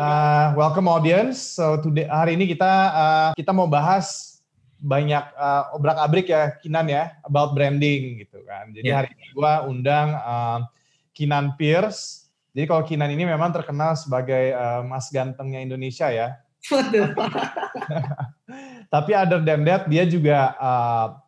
Uh, welcome audience. So today hari ini kita uh, kita mau bahas banyak uh, obrak-abrik ya Kinan ya about branding gitu kan. Jadi yeah. hari ini gua undang uh, Kinan Pierce. Jadi kalau Kinan ini memang terkenal sebagai uh, Mas gantengnya Indonesia ya. Tapi other than that dia juga uh,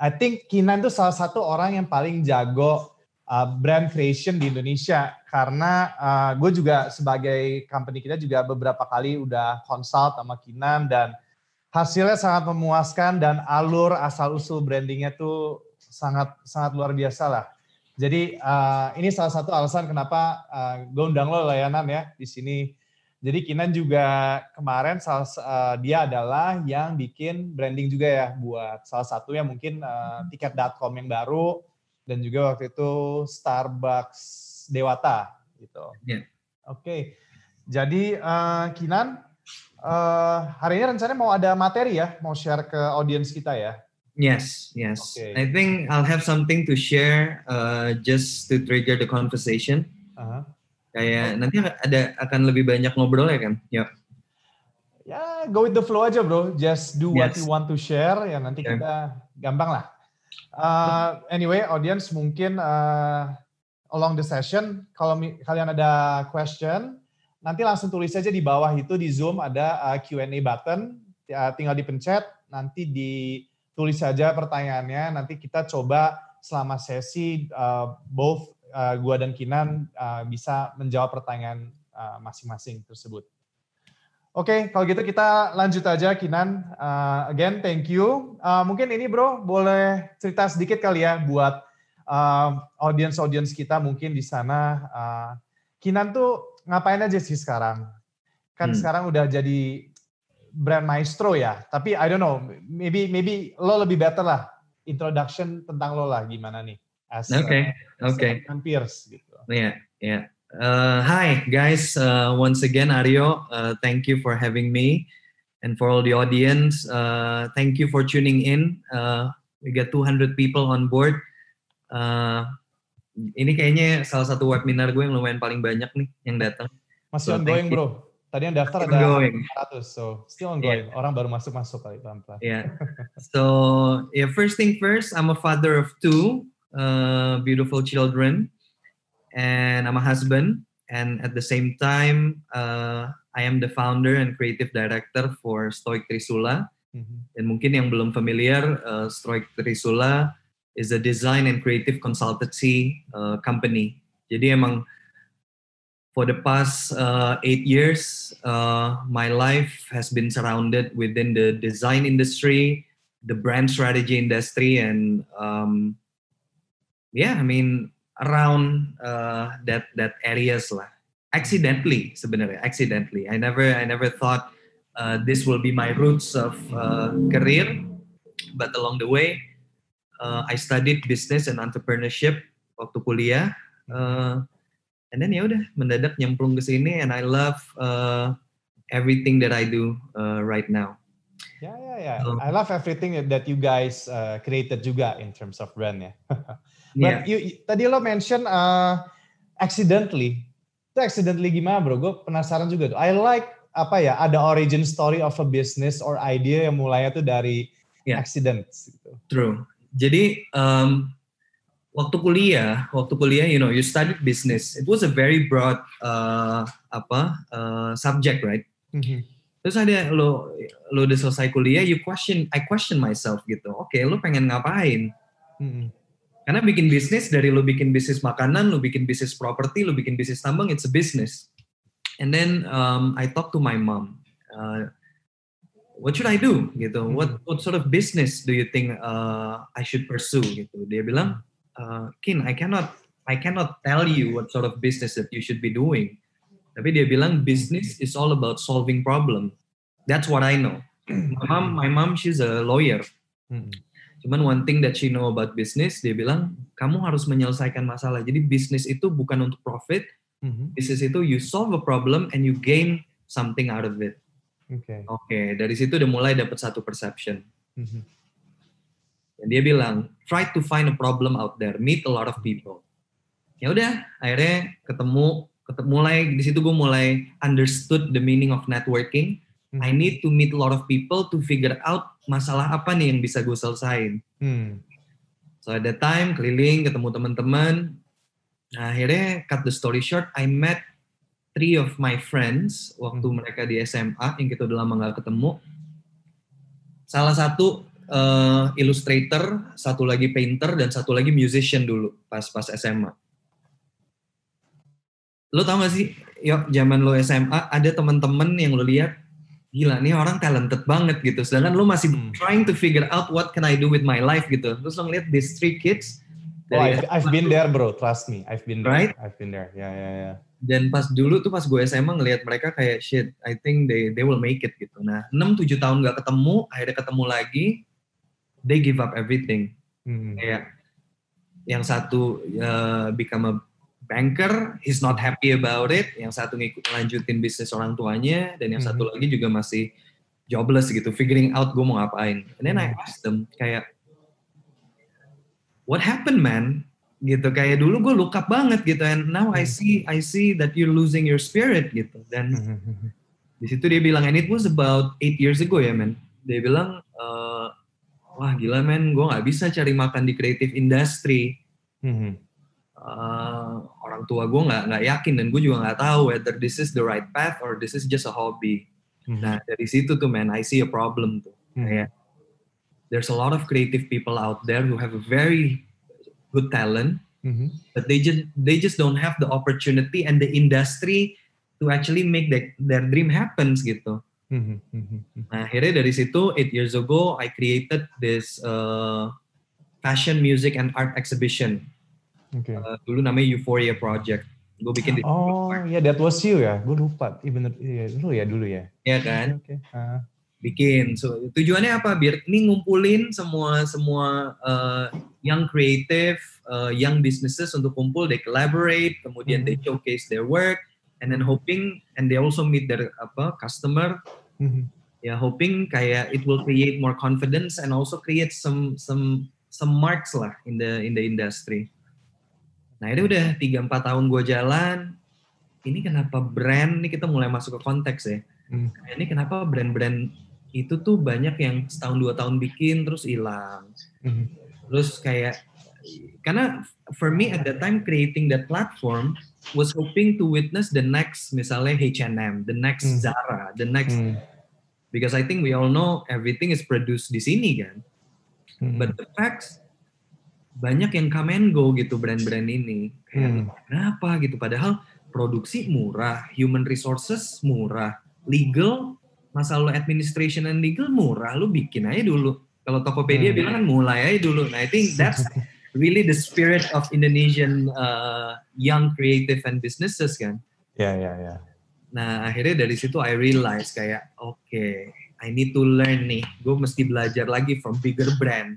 I think Kinan itu salah satu orang yang paling jago uh, brand creation di Indonesia karena uh, gue juga sebagai company kita juga beberapa kali udah consult sama Kinan dan hasilnya sangat memuaskan dan alur asal usul brandingnya tuh sangat sangat luar biasa lah. Jadi uh, ini salah satu alasan kenapa uh, gue undang lo layanan ya di sini. Jadi Kinan juga kemarin salah, uh, dia adalah yang bikin branding juga ya buat salah satu yang mungkin uh, tiket.com yang baru dan juga waktu itu Starbucks Dewata gitu. Yeah. Oke. Okay. Jadi uh, Kinan uh, hari ini rencananya mau ada materi ya, mau share ke audiens kita ya. Yes, yes. Okay. I think I'll have something to share uh, just to trigger the conversation. Uh-huh. Kayak nanti ada akan lebih banyak ngobrol ya kan? Ya, go with the flow aja bro. Just do yes. what you want to share. Ya nanti yeah. kita gampang lah. Uh, anyway, audience mungkin uh, along the session, kalau kalian ada question, nanti langsung tulis saja di bawah itu di Zoom ada uh, Q&A button, uh, tinggal dipencet, nanti ditulis saja pertanyaannya, nanti kita coba selama sesi uh, both uh, gua dan Kinan uh, bisa menjawab pertanyaan masing-masing uh, tersebut. Oke, okay, kalau gitu kita lanjut aja Kinan. Uh, again, thank you. Uh, mungkin ini bro, boleh cerita sedikit kali ya buat uh, audience-audience kita mungkin di sana. Uh, Kinan tuh ngapain aja sih sekarang? Kan hmm. sekarang udah jadi brand maestro ya. Tapi I don't know, maybe maybe lo lebih better lah introduction tentang lo lah gimana nih? Oke, oke. Okay, okay. Peers gitu. Iya, yeah, iya. Yeah. Uh, hi, guys. Uh, once again, Aryo, uh, thank you for having me. And for all the audience, uh, thank you for tuning in. Uh, we got 200 people on board. Uh, ini kayaknya salah satu webinar gue yang lumayan paling banyak nih yang datang. Masih so, ongoing, bro. Tadi yang daftar ada ongoing. 100, so still ongoing. Yeah. Orang baru masuk-masuk kali pelan-pelan. Yeah. So, yeah, first thing first, I'm a father of two uh, beautiful children. And I'm a husband. And at the same time, uh, I am the founder and creative director for Stoic Trisula. Mm-hmm. Dan mungkin yang belum familiar, uh, Stoic Trisula is a design and creative consultancy uh, company. Jadi emang for the past uh, eight years, uh, my life has been surrounded within the design industry, the brand strategy industry, and um, yeah, I mean, around uh, that that areas lah. Accidentally sebenarnya, accidentally. I never I never thought uh, this will be my roots of uh, career, but along the way, uh, I studied business and entrepreneurship waktu kuliah. Uh, and then ya udah mendadak nyemplung ke sini, and I love uh, everything that I do uh, right now. Yeah, yeah, yeah. So, I love everything that you guys uh, created juga in terms of brand ya. But yeah. you, tadi lo mention uh, accidentally. Itu accidentally gimana bro? Gue penasaran juga tuh. I like apa ya? Ada origin story of a business or idea yang mulainya tuh dari yeah. accidents. Gitu. True. Jadi um, waktu kuliah, waktu kuliah, you know, you studied business. It was a very broad uh, apa uh, subject, right? Mm-hmm. Terus ada lo lo udah selesai kuliah, you question, I question myself gitu. Oke, okay, lo pengen ngapain? Mm-hmm karena bikin bisnis dari lu bikin bisnis makanan, lu bikin bisnis properti, lu bikin bisnis tambang, it's a business. And then um, I talk to my mom. Uh, what should I do? Gitu. Hmm. What what sort of business do you think uh, I should pursue? Gitu. Dia bilang, uh, Kin, I cannot I cannot tell you what sort of business that you should be doing. Tapi dia bilang business is all about solving problem. That's what I know. My mom, my mom, she's a lawyer. Cuman one thing that she know about business, dia bilang kamu harus menyelesaikan masalah. Jadi bisnis itu bukan untuk profit. Mm-hmm. Bisnis itu you solve a problem and you gain something out of it. Oke. Okay. Oke, okay, dari situ udah mulai dapat satu perception. Mm-hmm. Dan dia bilang, try to find a problem out there, meet a lot of people. Ya udah, akhirnya ketemu mulai di situ gue mulai understood the meaning of networking. Hmm. I need to meet a lot of people to figure out masalah apa nih yang bisa gue selesain. Hmm. So at that time keliling ketemu teman-teman. Nah, akhirnya cut the story short, I met three of my friends waktu hmm. mereka di SMA yang kita udah lama nggak ketemu. Salah satu uh, illustrator, satu lagi painter, dan satu lagi musician dulu pas pas SMA. Lo tau gak sih, yuk zaman lo SMA ada teman-teman yang lo lihat gila nih orang talented banget gitu. Sedangkan lo masih hmm. trying to figure out what can I do with my life gitu. Terus lo ngeliat these three kids. Oh, I've, I've been there bro, trust me. I've been there. Right? I've been there. Ya, yeah, ya, yeah, ya. Yeah dan pas dulu tuh pas gue SMA ngelihat mereka kayak shit I think they they will make it gitu nah 6 7 tahun gak ketemu akhirnya ketemu lagi they give up everything hmm. kayak yang satu uh, become a banker he's not happy about it yang satu ngikut lanjutin bisnis orang tuanya dan yang hmm. satu lagi juga masih jobless gitu figuring out gue mau ngapain and then I hmm. asked them kayak what happened man gitu kayak dulu gue look up banget gitu and now I hmm. see I see that you're losing your spirit gitu dan hmm. di situ dia bilang and it was about eight years ago ya men dia bilang uh, wah gila men gue nggak bisa cari makan di creative industry uh, orang tua gue nggak nggak yakin dan gue juga nggak tahu whether this is the right path or this is just a hobby nah dari situ tuh men I see a problem tuh kayak there's a lot of creative people out there who have a very good talent, mm-hmm. but they just they just don't have the opportunity and the industry to actually make the, their dream happens gitu. Mm-hmm. mm-hmm. Nah akhirnya dari situ eight years ago I created this uh, fashion music and art exhibition. Okay. Uh, dulu namanya Euphoria Project. Gue bikin di Oh ya yeah, that was you ya. Gue lupa. Iya bener. Iya dulu ya dulu ya. Iya kan. Okay. Uh bikin. So tujuannya apa? Biar ini ngumpulin semua semua uh, young creative, uh, young businesses untuk kumpul, they collaborate, kemudian mm-hmm. they showcase their work, and then hoping and they also meet their apa customer. Mm-hmm. Ya hoping kayak it will create more confidence and also create some some some marks lah in the in the industry. Nah ini udah tiga empat tahun gue jalan. Ini kenapa brand? Ini kita mulai masuk ke konteks ya. Hmm. Ini kenapa brand-brand itu tuh banyak yang setahun dua tahun bikin terus hilang. Mm-hmm. Terus kayak karena for me at that time creating that platform was hoping to witness the next misalnya H&M, the next mm. Zara, the next mm. because I think we all know everything is produced di sini kan. Mm. But the facts banyak yang come and go gitu brand-brand ini. Kayak mm. kenapa gitu padahal produksi murah, human resources murah, legal masalah administration and legal murah, lu bikin aja dulu. Kalau Tokopedia hmm. bilang kan mulai aja dulu. Nah, I think that's really the spirit of Indonesian uh, young creative and businesses kan. Ya, yeah, ya, yeah, ya. Yeah. Nah, akhirnya dari situ I realize kayak, oke, okay, I need to learn nih. Gue mesti belajar lagi from bigger brand,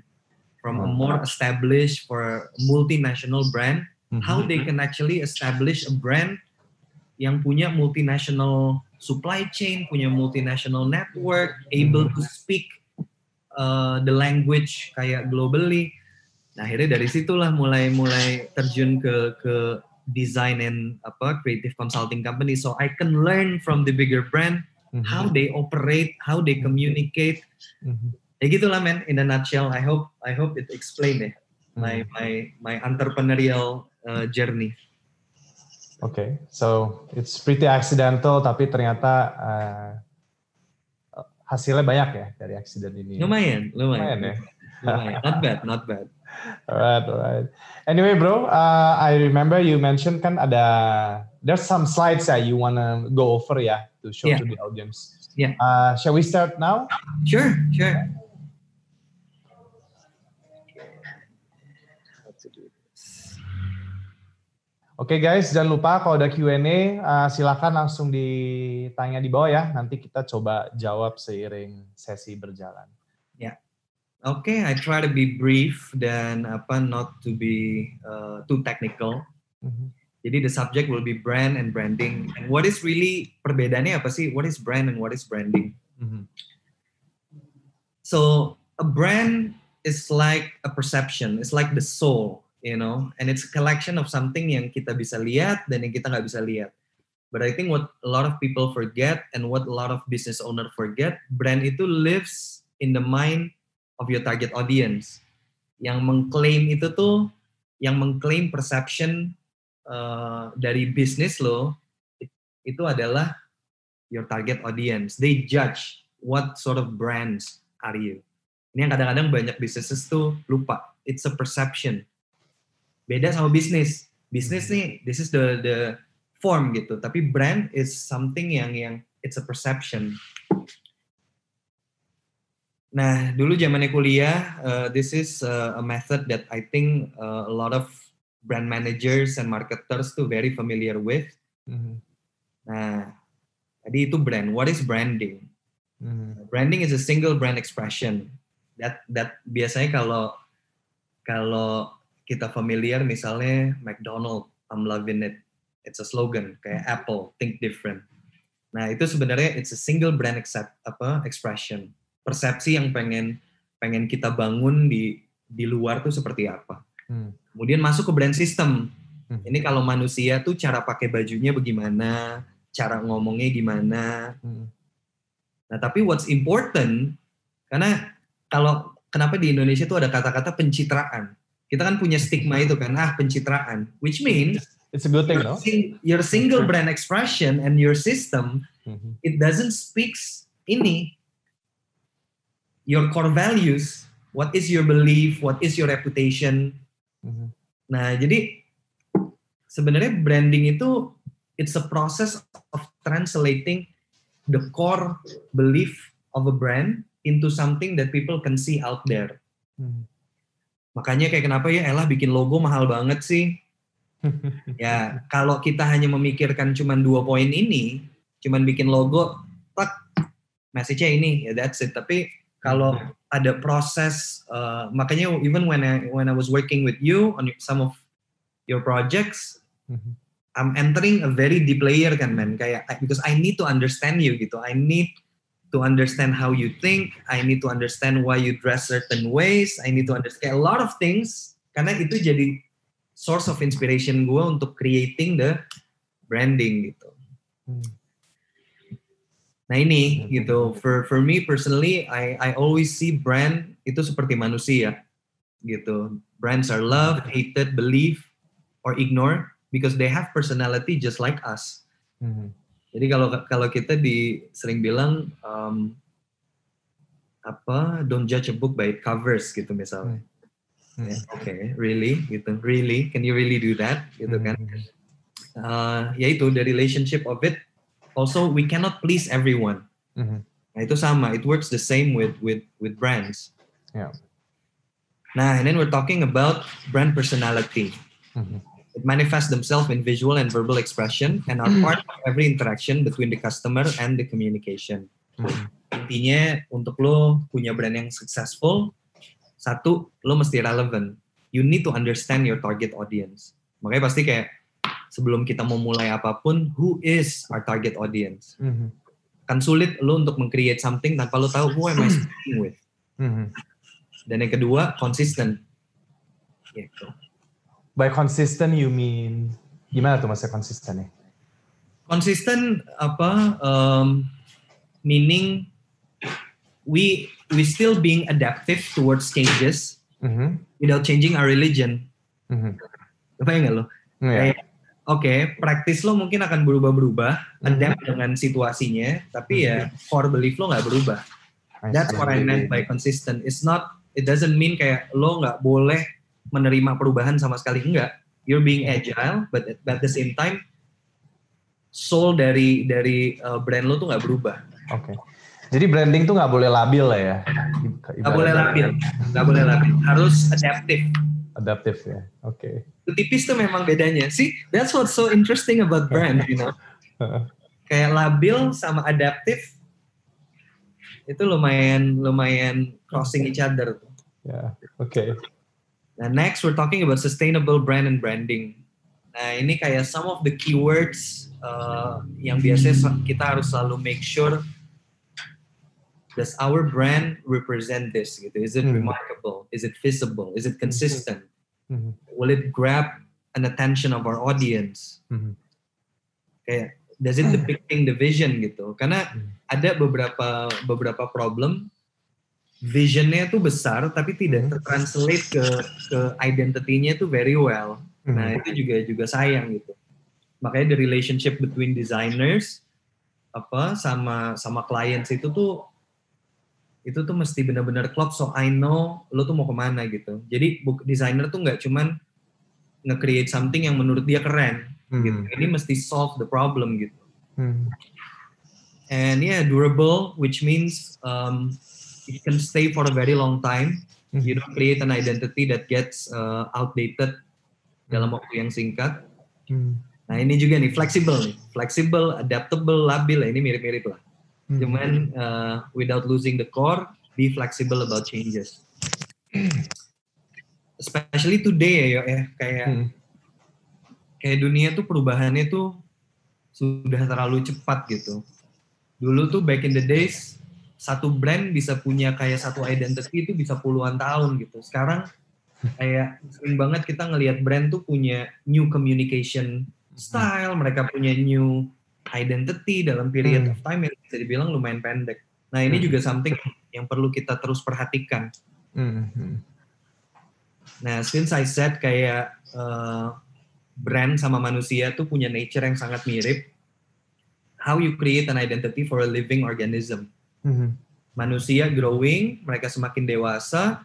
from a hmm. more established for multinational brand, mm -hmm. how they can actually establish a brand yang punya multinational supply chain, punya multinational network, able to speak uh, the language kayak globally. Nah, akhirnya dari situlah mulai mulai terjun ke ke design and apa creative consulting company so I can learn from the bigger brand mm-hmm. how they operate, how they communicate. Mm-hmm. Ya gitulah men in a nutshell. I hope I hope it explain deh my mm-hmm. my my entrepreneurial uh, journey. Oke, okay. so it's pretty accidental tapi ternyata uh, hasilnya banyak ya dari accident ini. Lumayan, lumayan. Lumayan ya. Lumayan. Not bad, not bad. alright, alright. Anyway, bro, uh, I remember you mentioned kan ada there's some slides ya you wanna go over ya to show yeah. to the audience. Yeah. Uh, shall we start now? Sure, sure. Oke okay guys, jangan lupa kalau ada Q&A uh, silakan langsung ditanya di bawah ya. Nanti kita coba jawab seiring sesi berjalan. Ya. Yeah. Oke, okay, I try to be brief dan apa not to be uh, too technical. Mm-hmm. Jadi the subject will be brand and branding. And what is really perbedaannya apa sih? What is brand and what is branding? Mm-hmm. So a brand is like a perception. It's like the soul you know and it's a collection of something yang kita bisa lihat dan yang kita nggak bisa lihat But I think what a lot of people forget and what a lot of business owner forget, brand itu lives in the mind of your target audience. Yang mengklaim itu tuh, yang mengklaim perception uh, dari bisnis lo, itu adalah your target audience. They judge what sort of brands are you. Ini yang kadang-kadang banyak businesses tuh lupa. It's a perception. Beda sama bisnis. Bisnis nih, this is the the form gitu. Tapi brand is something yang yang it's a perception. Nah, dulu zamannya kuliah, uh, this is uh, a method that I think uh, a lot of brand managers and marketers tuh very familiar with. Mm-hmm. Nah, tadi itu brand. What is branding? Mm-hmm. Branding is a single brand expression. That that biasanya kalau kalau kita familiar misalnya McDonald, I'm loving it. It's a slogan kayak Apple think different. Nah itu sebenarnya it's a single brand accept, apa expression. Persepsi yang pengen pengen kita bangun di di luar tuh seperti apa. Hmm. kemudian masuk ke brand system. Hmm. ini kalau manusia tuh cara pakai bajunya bagaimana cara ngomongnya gimana. Hmm. nah tapi what's important karena kalau kenapa di Indonesia tuh ada kata-kata pencitraan kita kan punya stigma itu kan ah pencitraan which means It's a good thing, your, no? Sing, your single brand expression and your system, mm-hmm. it doesn't speaks ini your core values. What is your belief? What is your reputation? Mm-hmm. Nah, jadi sebenarnya branding itu it's a process of translating the core belief of a brand into something that people can see out there. Hmm. Makanya kayak kenapa ya Ella bikin logo mahal banget sih? ya kalau kita hanya memikirkan cuma dua poin ini, cuma bikin logo, tak message-nya ini, ya that's it. Tapi kalau ada proses, uh, makanya even when I when I was working with you on some of your projects, hmm. I'm entering a very deep layer kan man, kayak because I need to understand you gitu, I need to understand how you think, I need to understand why you dress certain ways, I need to understand a lot of things karena itu jadi source of inspiration gue untuk creating the branding gitu. Hmm. Nah ini gitu, for for me personally, I I always see brand itu seperti manusia gitu. Brands are loved, hated, believed, or ignored because they have personality just like us. Hmm. Jadi kalau kalau kita di sering bilang um, apa, don't judge a book by its covers gitu misalnya. Hmm Hmm. Yeah, Oke, okay, really gitu, really, can you really do that gitu kan? Uh, ya itu the relationship of it. Also, we cannot please everyone. Nah itu sama, it works the same with with with brands. Yeah. Nah, and then we're talking about brand personality. Mm-hmm. It manifests themselves in visual and verbal expression and are part of every interaction between the customer and the communication. Mm-hmm. Intinya untuk lo punya brand yang successful, satu lo mesti relevant you need to understand your target audience makanya pasti kayak sebelum kita mau mulai apa pun who is our target audience mm-hmm. kan sulit lo untuk mengcreate something tanpa lo tahu who am I speaking with mm-hmm. dan yang kedua konsisten gitu. By consistent you mean gimana tuh maksudnya konsisten nih konsisten apa um, meaning we we still being adaptive towards changes mm-hmm. without changing our religion. Mm-hmm. Apa ya nggak lo? Yeah. Oke, okay, praktis lo mungkin akan berubah-berubah, mm-hmm. adapt dengan situasinya, tapi ya mm-hmm. core belief lo nggak berubah. That's what I meant by consistent. It's not, it doesn't mean kayak lo nggak boleh menerima perubahan sama sekali enggak. You're being agile, but at, but at the same time, soul dari dari uh, brand lo tuh nggak berubah. Oke. Okay. Jadi branding tuh nggak boleh labil lah ya. Nggak boleh labil, nggak boleh labil. Harus adaptif. Adaptif ya, oke. Okay. Tipis tuh memang bedanya. sih. that's what's so interesting about brand, you know. Kayak labil sama adaptif itu lumayan lumayan crossing each other. Ya, yeah, oke. Okay. Nah, next we're talking about sustainable brand and branding. Nah, ini kayak some of the keywords uh, yang biasanya kita harus selalu make sure does our brand represent this gitu? Is it mm-hmm. remarkable? Is it visible is it consistent? Mm-hmm. will it grab an attention of our audience? Kayak does it depicting the vision gitu? Karena hmm. ada beberapa beberapa problem visionnya tuh besar tapi tidak hmm. tertranslate ke ke identity-nya tuh very well nah itu juga juga sayang gitu makanya the relationship between designers apa sama sama clients itu tuh itu tuh mesti benar-benar klop so I know lo tuh mau ke mana gitu jadi designer tuh nggak cuman nge-create something yang menurut dia keren hmm. gitu ini mesti solve the problem gitu hmm. and yeah durable which means um, it can stay for a very long time hmm. you don't create an identity that gets uh, outdated dalam waktu yang singkat hmm. nah ini juga nih flexible nih flexible adaptable labil ini mirip-mirip lah Hmm. Cuman uh, without losing the core, be flexible about changes. Especially today ya, ya kayak hmm. kayak dunia tuh perubahannya tuh sudah terlalu cepat gitu. Dulu tuh back in the days satu brand bisa punya kayak satu identity itu bisa puluhan tahun gitu. Sekarang kayak sering banget kita ngelihat brand tuh punya new communication style, mereka punya new identity dalam period hmm. of time yang bisa dibilang lumayan pendek. Nah ini hmm. juga something yang perlu kita terus perhatikan. Hmm. hmm. Nah since I said kayak uh, brand sama manusia tuh punya nature yang sangat mirip, how you create an identity for a living organism. Hmm. Manusia growing, mereka semakin dewasa,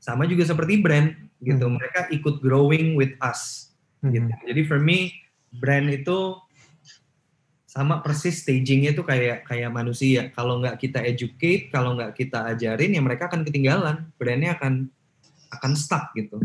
sama juga seperti brand gitu. Hmm. Mereka ikut growing with us. Hmm. Gitu. Jadi for me brand itu sama persis stagingnya itu kayak kayak manusia. Kalau nggak kita educate, kalau nggak kita ajarin, ya mereka akan ketinggalan. Brandnya akan akan stuck gitu.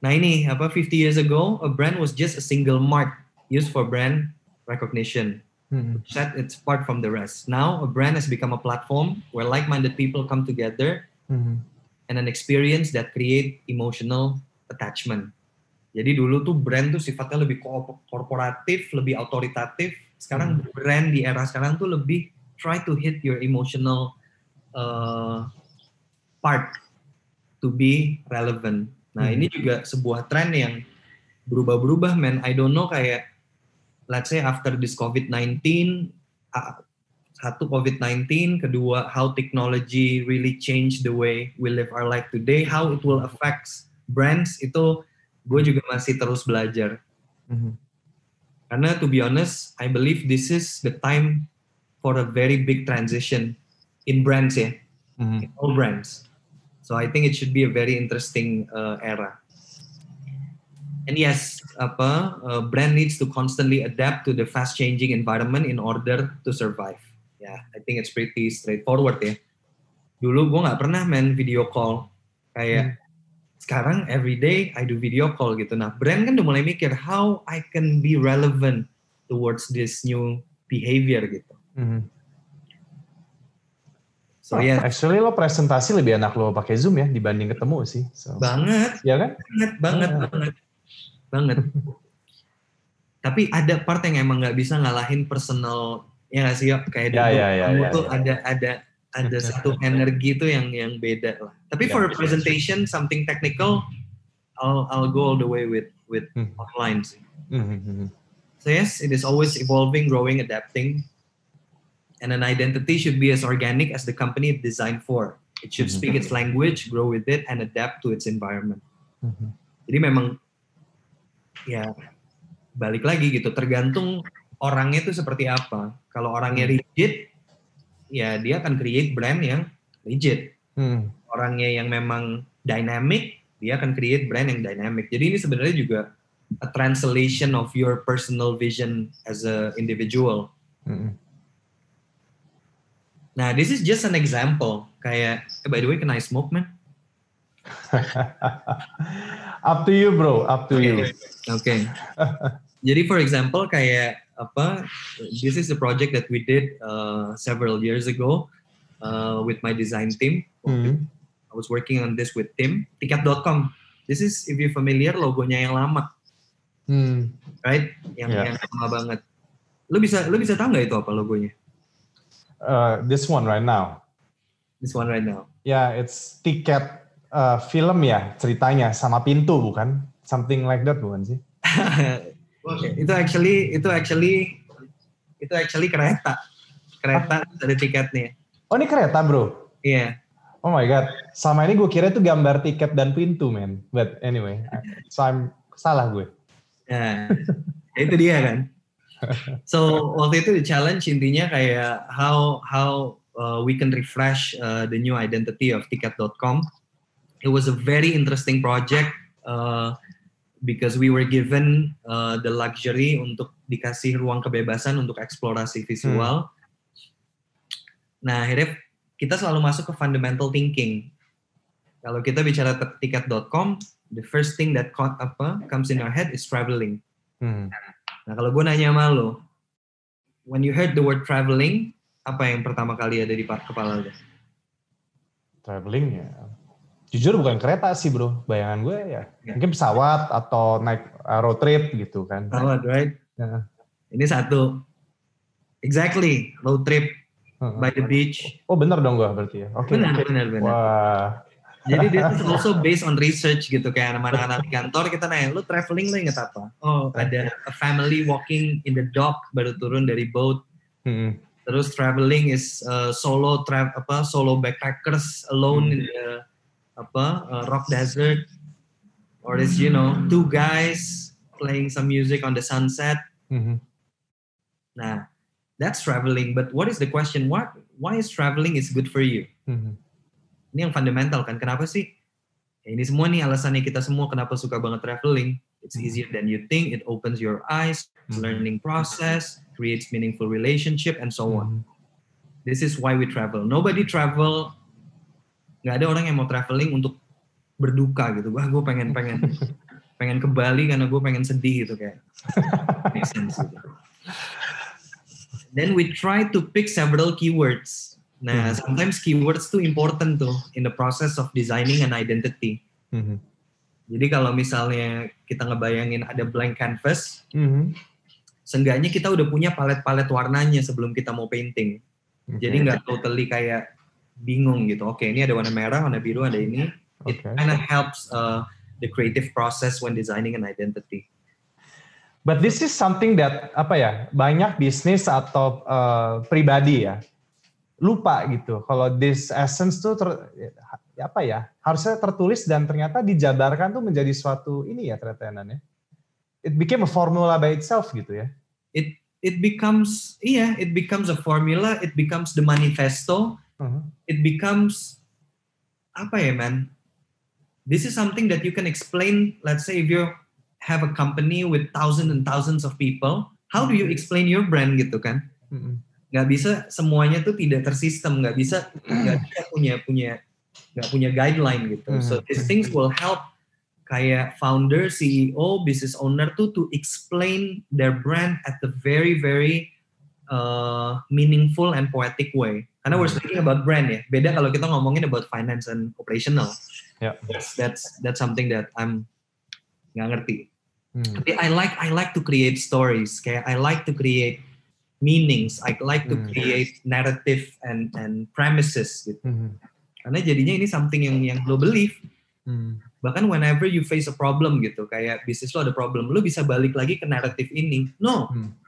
Nah ini apa 50 years ago, a brand was just a single mark used for brand recognition. Hmm. Set its part from the rest. Now a brand has become a platform where like-minded people come together hmm. and an experience that create emotional attachment. Jadi dulu tuh brand tuh sifatnya lebih korporatif, lebih autoritatif. Sekarang hmm. brand di era sekarang tuh lebih try to hit your emotional uh, part to be relevant. Nah hmm. ini juga sebuah tren yang berubah-berubah, man. I don't know kayak let's say after this COVID-19, uh, satu COVID-19, kedua how technology really change the way we live our life today, how it will affect brands itu gue juga masih terus belajar. Mm-hmm. Karena to be honest, I believe this is the time for a very big transition in brands ya, mm-hmm. in all brands. So I think it should be a very interesting uh, era. And yes, apa uh, brand needs to constantly adapt to the fast changing environment in order to survive. Ya, yeah, I think it's pretty straightforward ya. Dulu gue nggak pernah main video call kayak hmm sekarang every day I do video call gitu. Nah, brand kan udah mulai mikir how I can be relevant towards this new behavior gitu. Mm-hmm. So. Yeah. Actually lo presentasi lebih enak lo pakai Zoom ya dibanding ketemu sih. So. Banget. Ya kan? Banget, banget, oh. banget, banget. Tapi ada part yang emang nggak bisa ngalahin personal ya nggak sih ya kayak ya, ya, ya, kamu ya, tuh ya. ada ada ada satu energi itu yang yang beda lah. Tapi for a presentation something technical, I'll I'll go all the way with with hmm. online sih. Hmm. So yes, it is always evolving, growing, adapting, and an identity should be as organic as the company it's designed for. It should hmm. speak its language, grow with it, and adapt to its environment. Jadi memang ya balik lagi gitu, tergantung orangnya itu seperti apa. Kalau orangnya rigid, ya dia akan create brand yang rigid. Hmm. Orangnya yang memang dynamic, dia akan create brand yang dynamic. Jadi ini sebenarnya juga a translation of your personal vision as a individual. Hmm. Nah, this is just an example. Kayak, eh, by the way, can I smoke, man? up to you, bro. Up to okay. you. Oke. Okay. Jadi, for example, kayak apa this is a project that we did uh, several years ago uh, with my design team. Mm-hmm. I was working on this with Tim. Ticket.com. This is if you're familiar logonya yang lama, hmm. right? Yang yeah. yang lama banget. Lu bisa lu bisa tahu nggak itu apa logonya? Uh, this one right now. This one right now. Yeah, it's tiket uh, film ya ceritanya sama pintu bukan? Something like that bukan sih? Okay. Itu actually itu actually itu actually kereta. Kereta ah. ada tiketnya. Oh ini kereta bro? Iya. Yeah. Oh my god, sama ini gue kira itu gambar tiket dan pintu men. But anyway, so I'm salah gue. Ya, itu dia kan. So waktu itu the challenge intinya kayak how how uh, we can refresh uh, the new identity of ticket.com. It was a very interesting project. Uh, because we were given uh, the luxury untuk dikasih ruang kebebasan untuk eksplorasi visual. Hmm. Nah, akhirnya kita selalu masuk ke fundamental thinking. Kalau kita bicara tiket.com, the first thing that caught, apa comes in our head is traveling. Hmm. Nah, kalau gue nanya sama lo, when you heard the word traveling, apa yang pertama kali ada di kepala lo? Traveling ya, jujur bukan kereta sih bro bayangan gue ya, ya. mungkin pesawat atau naik uh, road trip gitu kan pesawat right ya. ini satu exactly road trip uh-huh. by the beach oh bener dong gue berarti ya oke okay, benar okay. benar benar wah jadi this is also based on research gitu kayak anak-anak di kantor kita nanya lu traveling lo inget apa oh ada a family walking in the dock baru turun dari boat hmm. terus traveling is uh, solo tra apa solo backpackers alone hmm. in the apa uh, rock desert or is you know two guys playing some music on the sunset mm-hmm. nah that's traveling but what is the question what why is traveling is good for you mm-hmm. ini yang fundamental kan kenapa sih ya, ini semua nih alasannya kita semua kenapa suka banget traveling it's mm-hmm. easier than you think it opens your eyes mm-hmm. learning process creates meaningful relationship and so on mm-hmm. this is why we travel nobody travel nggak ada orang yang mau traveling untuk berduka gitu wah gue pengen pengen pengen ke Bali karena gue pengen sedih gitu kayak make sense gitu. then we try to pick several keywords nah hmm. sometimes keywords tuh important tuh in the process of designing an identity hmm. jadi kalau misalnya kita ngebayangin ada blank canvas hmm. seenggaknya kita udah punya palet-palet warnanya sebelum kita mau painting okay. jadi nggak totally kayak bingung gitu. Oke, okay, ini ada warna merah, warna biru, ada ini. It okay. kind of helps uh, the creative process when designing an identity. But this is something that apa ya banyak bisnis atau uh, pribadi ya lupa gitu. Kalau this essence tuh ter, apa ya harusnya tertulis dan ternyata dijabarkan tuh menjadi suatu ini ya ternyata ya. It became a formula by itself gitu ya. It it becomes iya, yeah, it becomes a formula, it becomes the manifesto uh-huh. it becomes apa ya man this is something that you can explain let's say if you have a company with thousands and thousands of people how do you explain your brand gitu kan uh-huh. nggak bisa semuanya tuh tidak tersistem nggak bisa nggak bisa punya punya nggak punya guideline gitu uh-huh. so these things will help kayak founder, CEO, business owner tuh to explain their brand at the very very uh, meaningful and poetic way. Karena we're speaking about brand ya. Beda kalau kita ngomongin about finance and operational. Yeah. That's that's that's something that I'm nggak ngerti. Hmm. Tapi I like I like to create stories. Kayak I like to create meanings. I like to hmm. create narrative and and premises gitu. Hmm. Karena jadinya ini something yang yang lo believe. Hmm. Bahkan whenever you face a problem gitu, kayak bisnis lo ada problem, lo bisa balik lagi ke naratif ini. No, hmm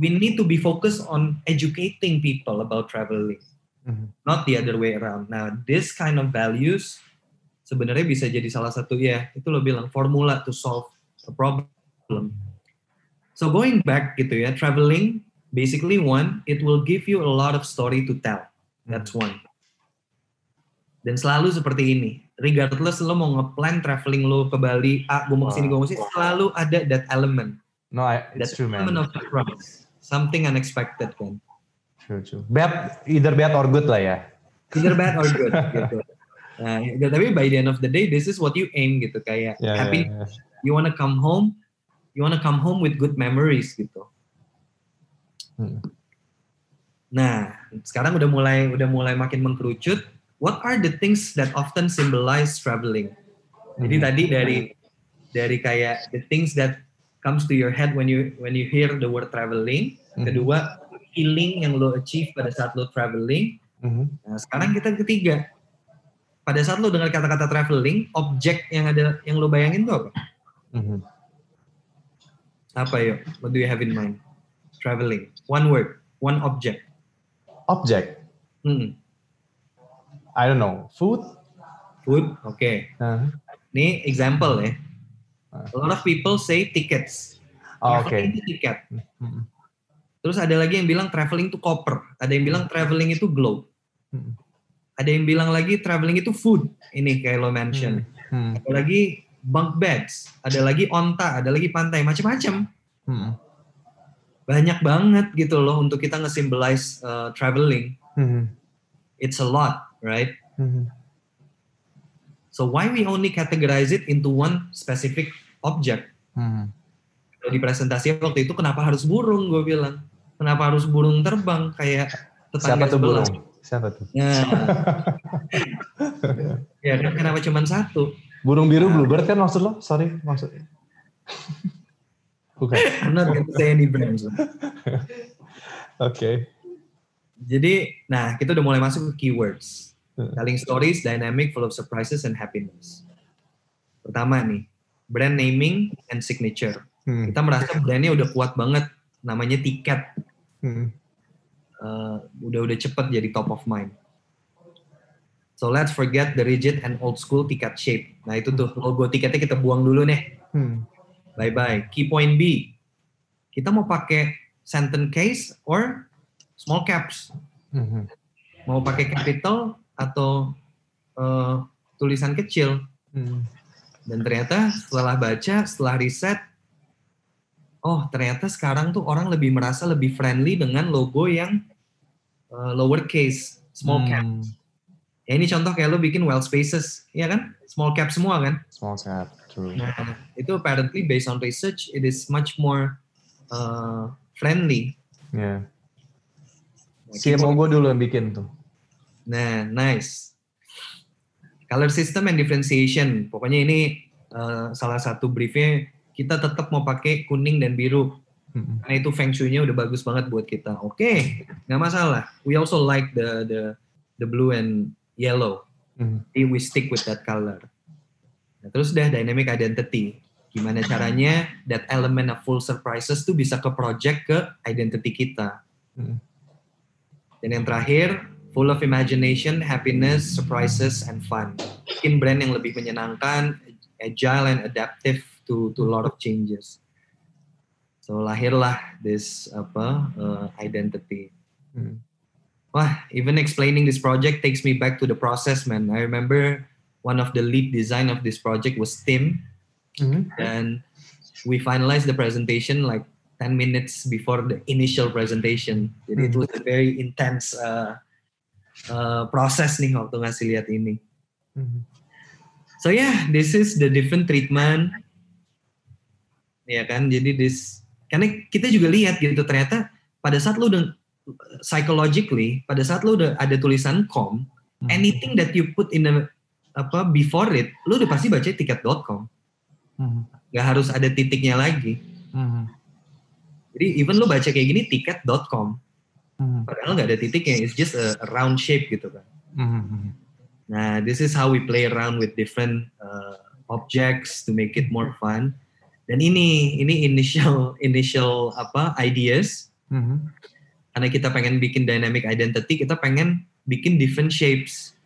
we need to be focused on educating people about traveling, mm-hmm. not the other way around. Now, this kind of values sebenarnya bisa jadi salah satu ya itu lo bilang formula to solve a problem. So going back gitu ya, traveling basically one, it will give you a lot of story to tell. That's one. Dan selalu seperti ini, regardless lo mau ngeplan traveling lo ke Bali, ah gue mau ke sini, gue mau ke sini, selalu ada that element. No, I, it's that true, man. Element of surprise something unexpected kan. True, true. Bad, either bad or good lah ya. Either bad or good gitu. Nah, ya, tapi by the end of the day, this is what you aim gitu kayak yeah, happy. Yeah, yeah. You wanna come home, you wanna come home with good memories gitu. Hmm. Nah, sekarang udah mulai udah mulai makin mengkerucut. What are the things that often symbolize traveling? Jadi hmm. tadi dari dari kayak the things that comes to your head when you when you hear the word traveling. Mm-hmm. Kedua, feeling yang lo achieve pada saat lo traveling. Mm-hmm. Nah, sekarang kita ketiga. Pada saat lo dengar kata-kata traveling, objek yang ada yang lo bayangin tuh apa? Mm-hmm. Apa yuk? What do you have in mind? Traveling. One word. One object. Object. Hmm. I don't know. Food. Food. Oke. Okay. Uh. Ini example ya. A lot of people say tickets. Oh, Oke. Okay. tiket. Hmm. Terus ada lagi yang bilang traveling itu koper. Ada yang bilang traveling itu globe. Hmm. Ada yang bilang lagi traveling itu food. Ini kayak lo mention. Hmm. Hmm. Ada lagi bunk beds, ada lagi onta, ada lagi pantai, macam-macam. Hmm. Banyak banget gitu loh untuk kita nge-symbolize uh, traveling. Hmm. It's a lot, right? Hmm. So why we only categorize it into one specific object? Hmm. Di presentasi waktu itu kenapa harus burung? Gue bilang kenapa harus burung terbang kayak tetangga Siapa tuh sebelah? burung? Siapa tuh? Nah, ya kan kenapa cuma satu? Burung biru nah. bluebird kan maksud lo? Sorry, maksudnya. Bukan. I'm not to say any brands. Oke. Okay. Jadi, nah kita udah mulai masuk ke keywords. Hmm. Telling stories, dynamic, full of surprises and happiness. Pertama nih, brand naming and signature. Hmm. Kita merasa brandnya udah kuat banget, namanya tiket. Hmm. Uh, udah udah cepet jadi top of mind. So let's forget the rigid and old school ticket shape. Nah itu tuh logo tiketnya kita buang dulu nih. Hmm. Bye bye. Key point B. Kita mau pakai sentence case or small caps. Hmm. Mau pakai capital atau uh, tulisan kecil. Hmm. Dan ternyata setelah baca, setelah riset, oh ternyata sekarang tuh orang lebih merasa lebih friendly dengan logo yang uh, lower case, small hmm. cap. Ya ini contoh kayak lo bikin well spaces, ya kan? Small cap semua kan? Small cap, true. Nah, itu apparently based on research, it is much more uh, friendly. Ya. Yeah. Si gue dulu yang bikin tuh. Nah, nice. Color system and differentiation. Pokoknya ini uh, salah satu briefnya kita tetap mau pakai kuning dan biru. Karena itu feng shui-nya udah bagus banget buat kita. Oke, okay, nggak masalah. We also like the the the blue and yellow. Hmm. Jadi we stick with that color. Nah, terus udah dynamic identity. Gimana caranya that element of full surprises tuh bisa ke project ke identity kita. Hmm. Dan yang terakhir, full of imagination, happiness, surprises, and fun. Bikin brand yang lebih menyenangkan, agile and adaptive to to a lot of changes. So lahirlah this apa uh, identity. Hmm. Wah, even explaining this project takes me back to the process, man. I remember one of the lead design of this project was Tim, mm-hmm. and we finalized the presentation like 10 minutes before the initial presentation. Mm-hmm. it was a very intense uh, uh, process nih waktu ngasih lihat ini. Mm-hmm. So yeah, this is the different treatment. Ya kan, jadi this karena kita juga lihat gitu ternyata pada saat lu udah psychologically pada saat lu udah ada tulisan com, hmm. anything that you put in the apa before it, lu udah pasti baca tiket.com. Hmm. Gak harus ada titiknya lagi. Hmm. Jadi even lu baca kayak gini tiket.com. Hmm. Padahal gak ada titiknya, it's just a, a round shape gitu kan. Hmm. Nah, this is how we play around with different uh, objects to make it more fun. Dan ini ini initial initial apa ideas. Mm-hmm karena kita pengen bikin dynamic identity, kita pengen bikin different shapes.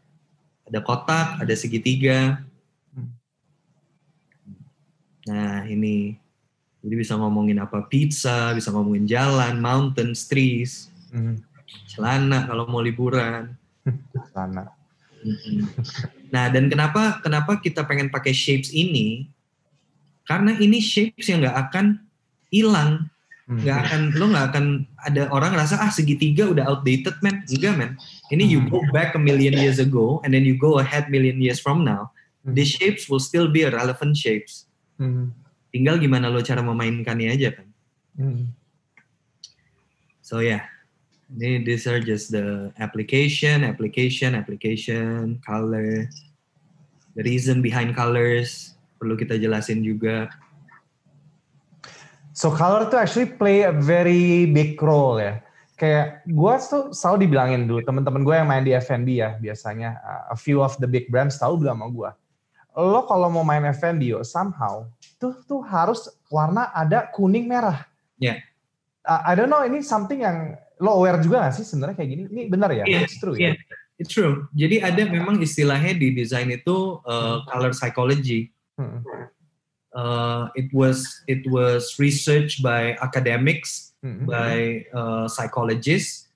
Ada kotak, ada segitiga. Nah, ini jadi bisa ngomongin apa pizza, bisa ngomongin jalan, mountains, trees, hmm. celana kalau mau liburan. Celana. Nah, dan kenapa kenapa kita pengen pakai shapes ini? Karena ini shapes yang nggak akan hilang Hmm. nggak akan lo nggak akan ada orang ngerasa ah segitiga udah outdated man enggak man ini you hmm. go back a million years ago and then you go ahead million years from now hmm. the shapes will still be a relevant shapes tinggal gimana lo cara memainkannya aja kan so yeah ini these are just the application application application color the reason behind colors perlu kita jelasin juga So color tuh actually play a very big role ya. Kayak gue tuh selalu dibilangin dulu teman-teman gue yang main di F&B ya biasanya uh, a few of the big brands tahu bilang sama gue. lo kalau mau main F&B somehow tuh tuh harus warna ada kuning merah. Ya. Yeah. Uh, I don't know ini something yang lo aware juga gak sih sebenarnya kayak gini? Ini benar ya? Yeah, It's true yeah. ya? It's true. Jadi ada memang istilahnya di desain itu uh, color psychology. Hmm. Uh, it was it was researched by academics, hmm. by uh, psychologists.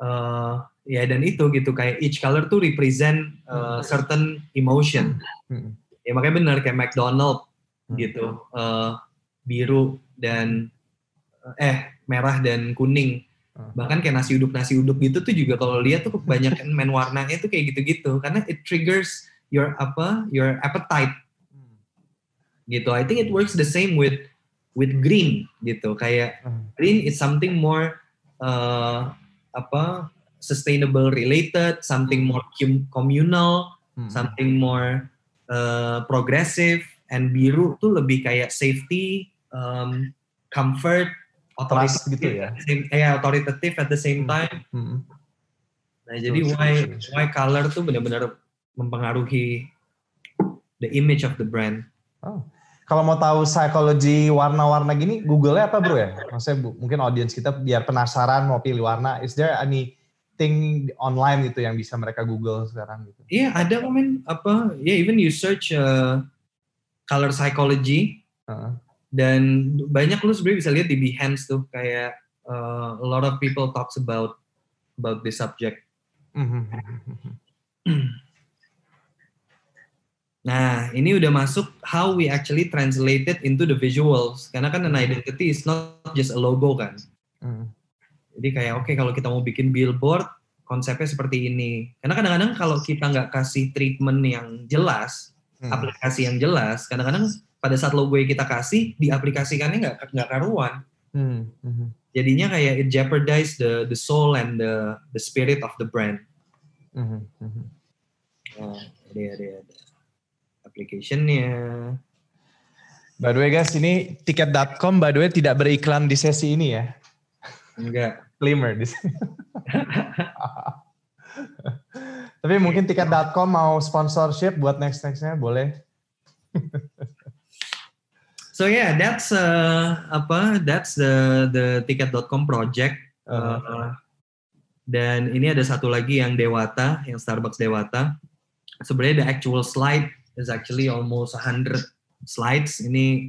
Uh, ya dan itu gitu kayak each color tuh represent uh, certain emotion. Hmm. Ya makanya benar kayak McDonald hmm. gitu, uh, biru dan eh merah dan kuning bahkan kayak nasi uduk nasi uduk gitu tuh juga kalau lihat tuh kebanyakan main warnanya tuh kayak gitu-gitu. Karena it triggers your apa your appetite. Gitu. I think it works the same with with green gitu. Kayak green is something more uh, apa sustainable related something more communal hmm. something more uh, progressive and biru tuh lebih kayak safety um, comfort otoritatif gitu ya. Ya, otoritatif at the same hmm. time. Hmm. Nah, jadi why why color tuh benar-benar mempengaruhi the image of the brand. Oh. Kalau mau tahu psikologi warna-warna gini, Google-nya apa bro ya? Maksudnya bu, mungkin audiens kita biar penasaran mau pilih warna. Is there anything online gitu yang bisa mereka Google sekarang gitu? Iya, yeah, ada momen apa? Ya, yeah, even you search uh, color psychology. Uh -huh dan banyak lu sebenarnya bisa lihat di Behance tuh kayak uh, a lot of people talks about about this subject. Nah, ini udah masuk how we actually translate it into the visuals. Karena kan an identity is not just a logo kan. Mm. Jadi kayak oke okay, kalau kita mau bikin billboard, konsepnya seperti ini. Karena kadang-kadang kalau kita nggak kasih treatment yang jelas, mm. aplikasi yang jelas, kadang-kadang pada saat logo yang kita kasih diaplikasikannya nggak nggak karuan. Hmm, hmm. Jadinya kayak it jeopardize the the soul and the the spirit of the brand. Hmm, hmm. Nah, ada ada ada applicationnya. By the way guys, ini tiket.com by the way tidak beriklan di sesi ini ya. Enggak. Disclaimer di sini. Tapi mungkin tiket.com mau sponsorship buat next nextnya boleh. So yeah, that's uh, apa? That's the the ticket.com project. Uh, dan ini ada satu lagi yang Dewata, yang Starbucks Dewata. Sebenarnya the actual slide is actually almost 100 slides. Ini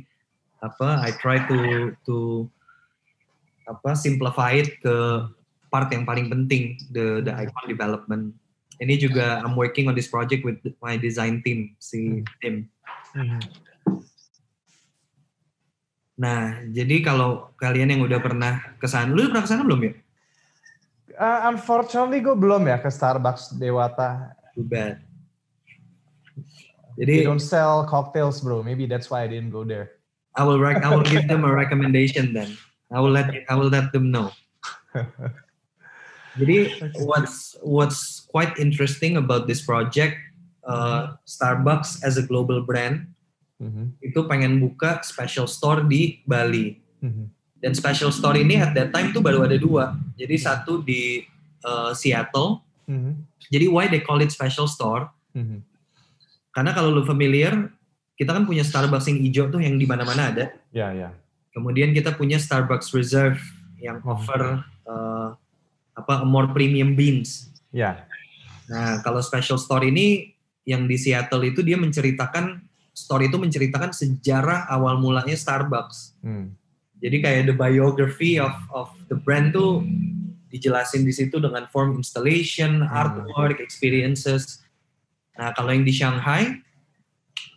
apa? I try to to apa simplify it ke part yang paling penting the the icon development. Ini juga I'm working on this project with my design team si tim. Mm -hmm. Nah, jadi kalau kalian yang udah pernah ke sana, lu pernah ke sana belum ya? Uh, unfortunately gue belum ya ke Starbucks Dewata. Too bad. Jadi They don't sell cocktails, bro. Maybe that's why I didn't go there. I will rec- I will give them a recommendation then. I will let I will let them know. Jadi what's what's quite interesting about this project, uh, Starbucks as a global brand mm-hmm. itu pengen buka special store di Bali. Mm-hmm. Dan special store ini at that time tuh baru ada dua. Jadi mm-hmm. satu di uh, Seattle. Mm-hmm. Jadi why they call it special store? Mm-hmm. Karena kalau lu familiar, kita kan punya Starbucks yang hijau tuh yang di mana-mana ada. Ya, yeah, ya. Yeah. Kemudian kita punya Starbucks Reserve yang mm-hmm. offer uh, apa more premium beans. Ya. Yeah. Nah, kalau special store ini yang di Seattle itu dia menceritakan story itu menceritakan sejarah awal mulanya Starbucks. Hmm. Jadi kayak the biography of of the brand tuh dijelasin di situ dengan form installation, hmm. artwork, experiences. Nah kalau yang di Shanghai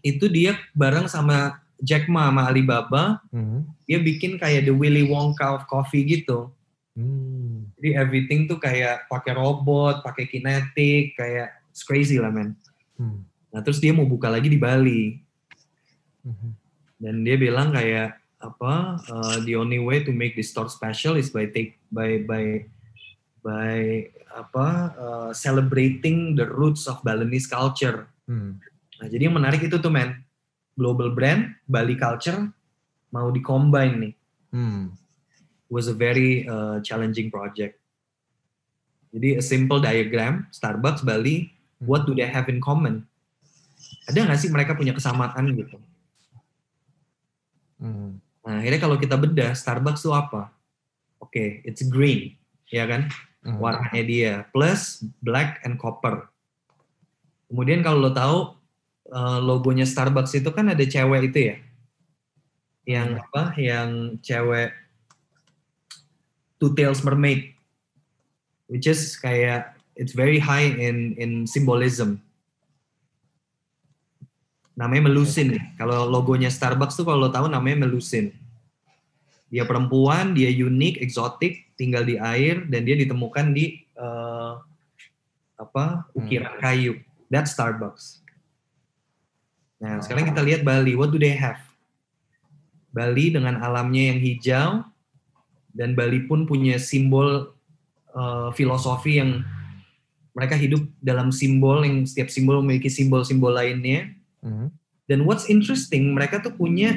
itu dia bareng sama Jack Ma sama Alibaba, hmm. dia bikin kayak the Willy Wonka of coffee gitu. Hmm. Jadi everything tuh kayak pakai robot, pakai kinetic, kayak it's crazy lah men. Hmm. Nah terus dia mau buka lagi di Bali. Mm-hmm. Dan dia bilang kayak apa uh, the only way to make this store special is by take by by by apa uh, celebrating the roots of Balinese culture. Hmm. Nah, jadi yang menarik itu tuh men, global brand Bali culture mau dikombine nih. Hmm. Was a very uh, challenging project. Jadi a simple diagram Starbucks Bali, hmm. what do they have in common? ada nggak sih mereka punya kesamaan gitu? Hmm. Nah, akhirnya kalau kita bedah Starbucks itu apa? Oke, okay, it's green, ya kan? Hmm. Warnanya dia plus black and copper. Kemudian kalau lo tahu uh, logonya Starbucks itu kan ada cewek itu ya, yang hmm. apa? Yang cewek two tails mermaid, which is kayak it's very high in in symbolism namanya Melusin nih. Kalau logonya Starbucks tuh kalau lo tahu namanya Melusin. Dia perempuan, dia unik, eksotik, tinggal di air dan dia ditemukan di uh, apa ukiran hmm. kayu. That's Starbucks. Nah, sekarang kita lihat Bali. What do they have? Bali dengan alamnya yang hijau dan Bali pun punya simbol uh, filosofi yang mereka hidup dalam simbol yang setiap simbol memiliki simbol-simbol lainnya Mm-hmm. Dan what's interesting, mereka tuh punya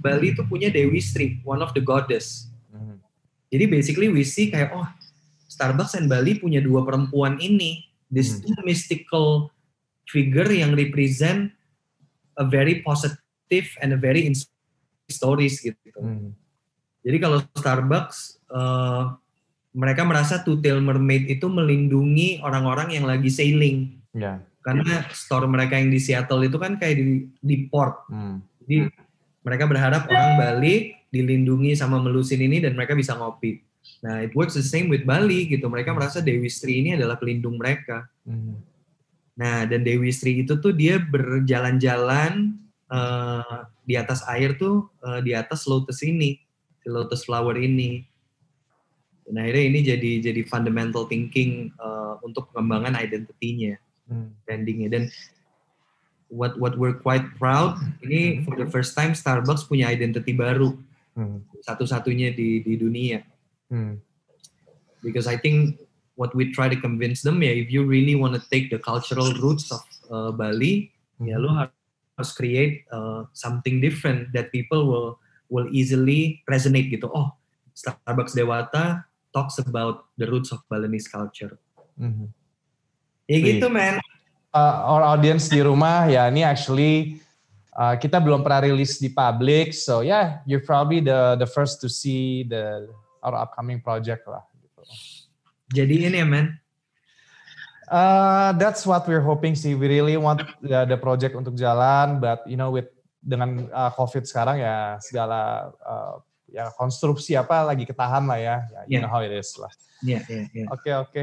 Bali tuh punya Dewi Sri, one of the goddess. Mm-hmm. Jadi basically we see kayak oh Starbucks dan Bali punya dua perempuan ini, this mm-hmm. two mystical figure yang represent a very positive and a very inspiring stories gitu. Mm-hmm. Jadi kalau Starbucks uh, mereka merasa Two Tail Mermaid itu melindungi orang-orang yang lagi sailing. Yeah karena store mereka yang di Seattle itu kan kayak di, di port. Hmm. Jadi mereka berharap orang Bali dilindungi sama melusin ini dan mereka bisa ngopi. Nah, it works the same with Bali gitu. Mereka merasa Dewi Sri ini adalah pelindung mereka. Hmm. Nah, dan Dewi Sri itu tuh dia berjalan-jalan uh, di atas air tuh uh, di atas lotus ini, di lotus flower ini. Dan akhirnya ini jadi jadi fundamental thinking uh, untuk pengembangan identitinya hmm. Brandingnya dan what what we're quite proud ini for the first time Starbucks punya identity baru hmm. satu-satunya di di dunia hmm. because I think what we try to convince them ya if you really want to take the cultural roots of uh, Bali hmm. ya lo harus create uh, something different that people will will easily resonate gitu oh Starbucks Dewata talks about the roots of Balinese culture. Mm-hmm. Ya gitu, man. Uh, our audience di rumah, ya ini actually uh, kita belum pernah rilis di public, so yeah, you're probably the the first to see the our upcoming project lah. Gitu. Jadi ini ya, man. Uh, that's what we're hoping sih. We really want the, the project untuk jalan, but you know with dengan uh, COVID sekarang ya segala uh, ya konstruksi apa lagi ketahan lah ya. ya you yeah. know how it is lah. Iya, iya, iya. Oke, oke.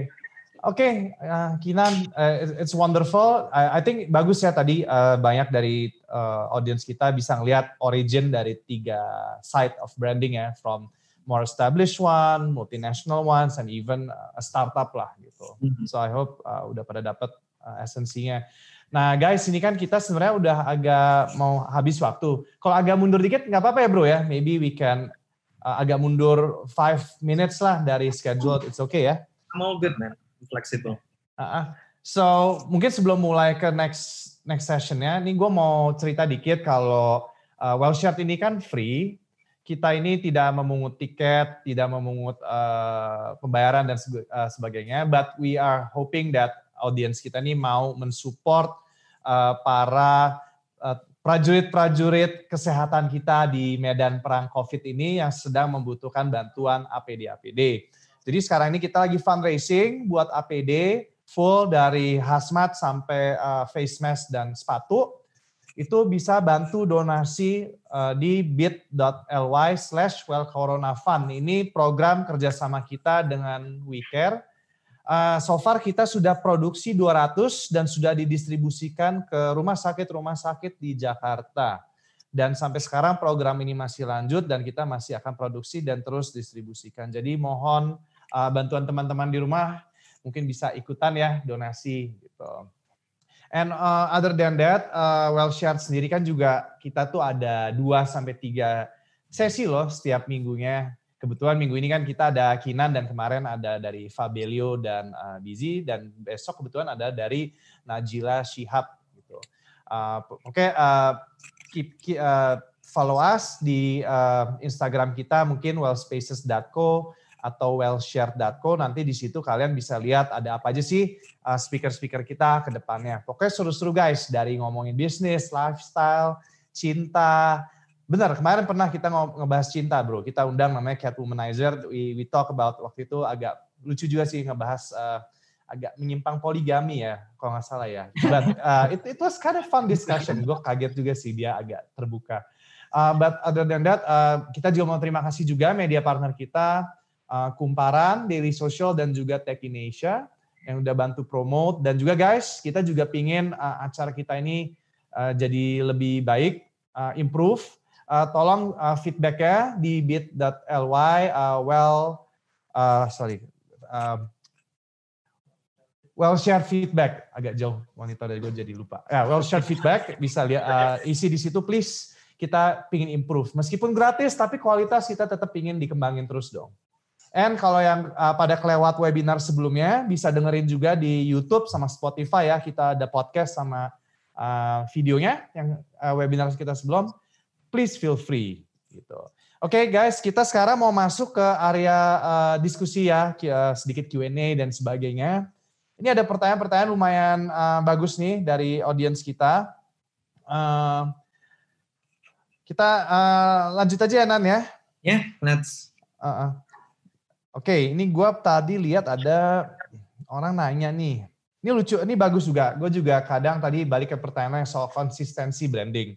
Oke, okay, uh, Kinan, uh, it's wonderful. I, I think bagus ya tadi uh, banyak dari uh, audience kita bisa ngelihat origin dari tiga side of branding ya, from more established one, multinational ones, and even a startup lah gitu. Mm-hmm. So I hope uh, udah pada dapat uh, esensinya. Nah guys, ini kan kita sebenarnya udah agak mau habis waktu. Kalau agak mundur dikit nggak apa-apa ya bro ya. Maybe we can uh, agak mundur five minutes lah dari schedule. It's okay ya? I'm all good man fleksibel. Uh, so mungkin sebelum mulai ke next next sessionnya, ini gue mau cerita dikit kalau uh, Wellshare ini kan free. Kita ini tidak memungut tiket, tidak memungut uh, pembayaran dan uh, sebagainya. But we are hoping that audience kita ini mau mensupport uh, para prajurit-prajurit kesehatan kita di medan perang COVID ini yang sedang membutuhkan bantuan APD-APD. Jadi sekarang ini kita lagi fundraising buat APD full dari hazmat sampai uh, face mask dan sepatu. Itu bisa bantu donasi uh, di bit.ly slash well corona fund. Ini program kerjasama kita dengan WeCare. Uh, so far kita sudah produksi 200 dan sudah didistribusikan ke rumah sakit-rumah sakit di Jakarta. Dan sampai sekarang program ini masih lanjut dan kita masih akan produksi dan terus distribusikan. Jadi mohon uh, bantuan teman-teman di rumah mungkin bisa ikutan ya donasi gitu. And uh, other than that, uh, Well Shared sendiri kan juga kita tuh ada 2 sampai 3 sesi loh setiap minggunya. Kebetulan minggu ini kan kita ada Kinan dan kemarin ada dari Fabelio dan uh, Bizi dan besok kebetulan ada dari Najila Shihab gitu. Uh, Oke, okay, uh, keep, keep uh, follow us di uh, Instagram kita mungkin wellspaces.co atau wellshare.co nanti di situ kalian bisa lihat ada apa aja sih uh, speaker-speaker kita ke depannya. Pokoknya seru-seru guys dari ngomongin bisnis, lifestyle, cinta. Benar, kemarin pernah kita ngebahas cinta bro. Kita undang namanya Cat Womanizer. We, we talk about waktu itu agak lucu juga sih ngebahas uh, agak menyimpang poligami ya, kalau nggak salah ya. But uh, it, it was kind of fun discussion. Gue kaget juga sih dia agak terbuka. Uh, but other than that, uh, kita juga mau terima kasih juga media partner kita, uh, Kumparan, Daily Social, dan juga Tech in Asia yang udah bantu promote. Dan juga guys, kita juga pingin uh, acara kita ini uh, jadi lebih baik, uh, improve. Uh, tolong uh, feedbacknya di bit.ly, uh, well, uh, sorry, uh, well share feedback. Agak jauh wanita dari gue jadi lupa. Ya well share feedback bisa lihat uh, isi di situ please. Kita pingin improve. Meskipun gratis tapi kualitas kita tetap pingin dikembangin terus dong and kalau yang uh, pada kelewat webinar sebelumnya bisa dengerin juga di YouTube sama Spotify ya kita ada podcast sama uh, videonya yang uh, webinar kita sebelum please feel free gitu Oke okay, guys, kita sekarang mau masuk ke area uh, diskusi ya, sedikit Q&A dan sebagainya. Ini ada pertanyaan-pertanyaan lumayan uh, bagus nih dari audiens kita. Uh, kita uh, lanjut aja ya Nan ya. Ya, yeah, let's. Uh, uh. Oke, okay, ini gue tadi lihat ada orang nanya nih. Ini lucu, ini bagus juga. Gue juga kadang tadi balik ke pertanyaan yang soal konsistensi branding.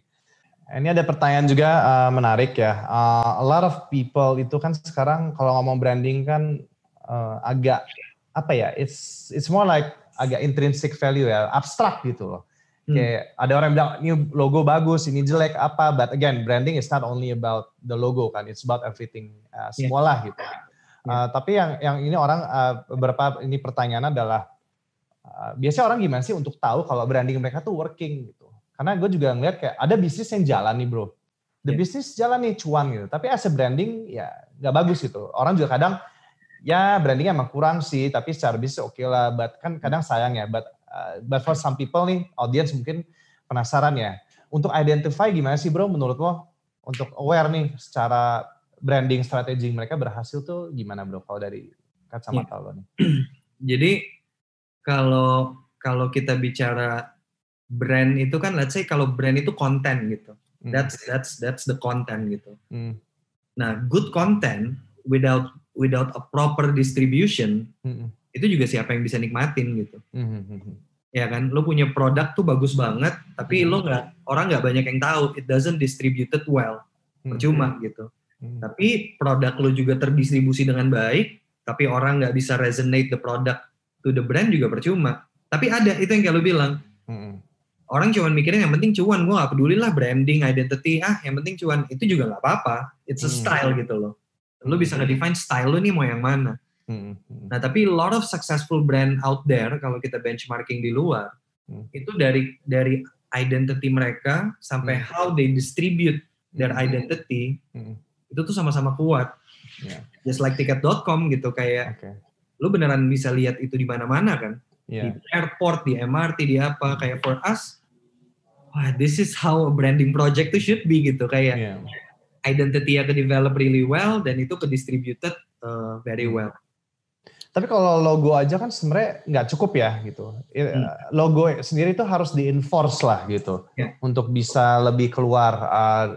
Ini ada pertanyaan juga uh, menarik ya. Uh, a lot of people itu kan sekarang kalau ngomong branding kan uh, agak apa ya it's it's more like agak intrinsic value ya abstrak gitu loh hmm. kayak ada orang bilang ini logo bagus ini jelek apa but again branding is not only about the logo kan it's about everything uh, semua lah gitu yeah. Uh, tapi yang yang ini orang uh, beberapa ini pertanyaan adalah uh, biasanya orang gimana sih untuk tahu kalau branding mereka tuh working gitu karena gue juga ngeliat kayak ada bisnis yang jalan nih bro the yeah. bisnis jalan nih cuan gitu tapi as a branding ya nggak bagus gitu orang juga kadang ya brandingnya emang kurang sih, tapi secara bisnis oke okay lah. But kan kadang sayang ya. But uh, but for some people nih, audience mungkin penasaran ya. Untuk identify gimana sih bro menurut lo? Untuk aware nih secara branding strategi mereka berhasil tuh gimana bro kalau dari kacamata ya. lo nih? Jadi kalau kalau kita bicara brand itu kan let's say kalau brand itu konten gitu. Hmm. That's that's that's the content gitu. Hmm. Nah, good content without without a proper distribution, mm-hmm. itu juga siapa yang bisa nikmatin gitu. Mm-hmm. Ya kan, lo punya produk tuh bagus banget, tapi mm-hmm. lo nggak orang nggak banyak yang tahu. It doesn't distributed well, percuma gitu. Mm-hmm. Tapi produk lo juga terdistribusi dengan baik, tapi orang nggak bisa resonate the product to the brand juga percuma. Tapi ada itu yang kayak lo bilang. Mm-hmm. Orang cuma mikirin yang penting cuan, gue gak peduli lah branding, identity, ah yang penting cuan. Itu juga nggak apa-apa. It's a style gitu loh Lu bisa nge-define style lu nih mau yang mana. Hmm, hmm. Nah, tapi a lot of successful brand out there kalau kita benchmarking di luar, hmm. itu dari dari identity mereka sampai hmm. how they distribute their hmm. identity, hmm. Itu tuh sama-sama kuat. Yeah. Just like ticket.com gitu kayak okay. lu beneran bisa lihat itu di mana-mana kan. Yeah. Di airport, di MRT, di apa kayak for us wah this is how a branding project tuh should be gitu kayak yeah identity yang ke develop really well dan itu ke distributed uh, very hmm. well. Tapi kalau logo aja kan sebenarnya nggak cukup ya gitu. Hmm. Logo sendiri itu harus di enforce lah gitu yeah. untuk bisa lebih keluar uh,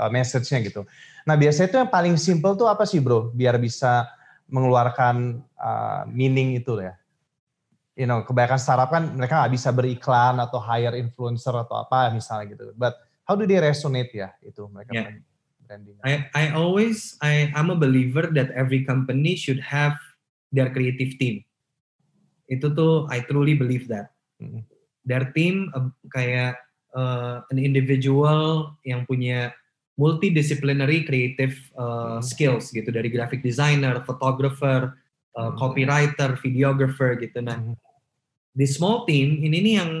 uh, message-nya gitu. Nah biasanya itu yang paling simple tuh apa sih bro? Biar bisa mengeluarkan uh, meaning itu ya. You know, kebanyakan startup kan mereka nggak bisa beriklan atau hire influencer atau apa misalnya gitu. But how do they resonate ya itu mereka? Yeah branding? I, I always I I'm a believer that every company should have their creative team. Itu tuh I truly believe that. Mm-hmm. Their team uh, kayak uh, an individual yang punya multidisciplinary creative uh, mm-hmm. skills gitu dari graphic designer, photographer, uh, mm-hmm. copywriter, videographer gitu. Nah, mm-hmm. di small team ini nih yang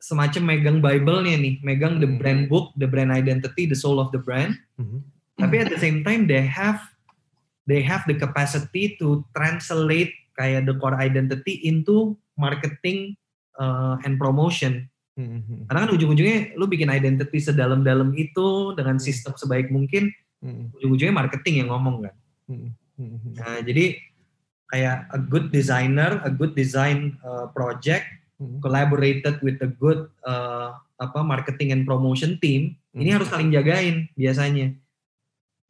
semacam megang Bible-nya nih, megang the hmm. brand book, the brand identity, the soul of the brand. Mm-hmm. Tapi at the same time they have they have the capacity to translate kayak the core identity into marketing uh, and promotion. Mm-hmm. Karena kan ujung-ujungnya lu bikin identity sedalam-dalam itu dengan hmm. sistem sebaik mungkin, mm-hmm. ujung-ujungnya marketing yang ngomong kan. Mm-hmm. Mm-hmm. Nah, jadi kayak a good designer, a good design uh, project mm-hmm. collaborated with a good uh, apa marketing and promotion team, mm-hmm. ini harus saling jagain biasanya.